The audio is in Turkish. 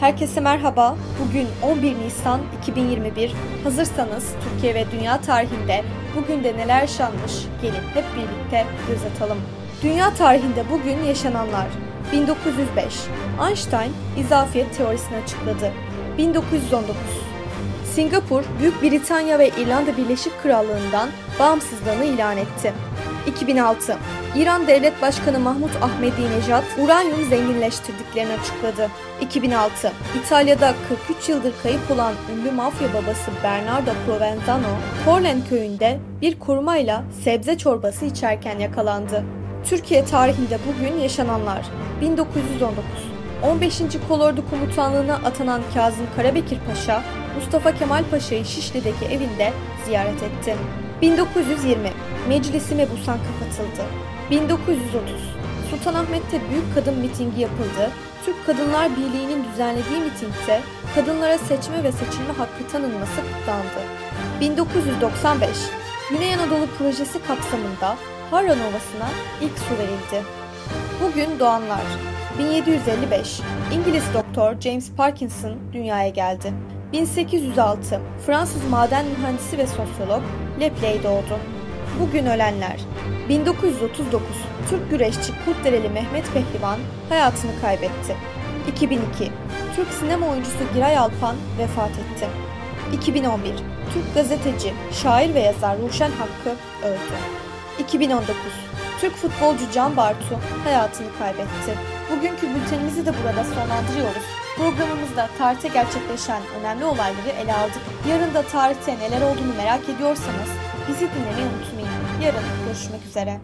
Herkese merhaba. Bugün 11 Nisan 2021. Hazırsanız Türkiye ve dünya tarihinde bugün de neler yaşanmış gelin hep birlikte göz atalım. Dünya tarihinde bugün yaşananlar. 1905. Einstein izafiyet teorisini açıkladı. 1919. Singapur, Büyük Britanya ve İrlanda Birleşik Krallığından bağımsızlığını ilan etti. 2006. İran Devlet Başkanı Mahmut Ahmedinejad uranyum zenginleştirdiklerini açıkladı. 2006. İtalya'da 43 yıldır kayıp olan ünlü mafya babası Bernardo Provenzano, Porlen köyünde bir kurmayla sebze çorbası içerken yakalandı. Türkiye tarihinde bugün yaşananlar 1919 15. Kolordu Komutanlığı'na atanan Kazım Karabekir Paşa, Mustafa Kemal Paşa'yı Şişli'deki evinde ziyaret etti. 1920 Meclisi Mebusan kapatıldı. 1930 Sultanahmet'te büyük kadın mitingi yapıldı. Türk Kadınlar Birliği'nin düzenlediği mitingde kadınlara seçme ve seçilme hakkı tanınması kutlandı. 1995 Güney Anadolu Projesi kapsamında Harran Ovası'na ilk su verildi. Bugün doğanlar 1755 İngiliz doktor James Parkinson dünyaya geldi. 1806 Fransız maden mühendisi ve sosyolog Lepley doğdu. Bugün ölenler 1939 Türk güreşçi Kurtdereli Mehmet Pehlivan hayatını kaybetti. 2002 Türk sinema oyuncusu Giray Alpan vefat etti. 2011 Türk gazeteci, şair ve yazar Ruşen Hakkı öldü. 2019 Türk futbolcu Can Bartu hayatını kaybetti. Bugünkü bültenimizi de burada sonlandırıyoruz. Programımızda tarihte gerçekleşen önemli olayları ele aldık. Yarın da tarihte neler olduğunu merak ediyorsanız bizi dinlemeyi unutmayın. Yarın görüşmek üzere.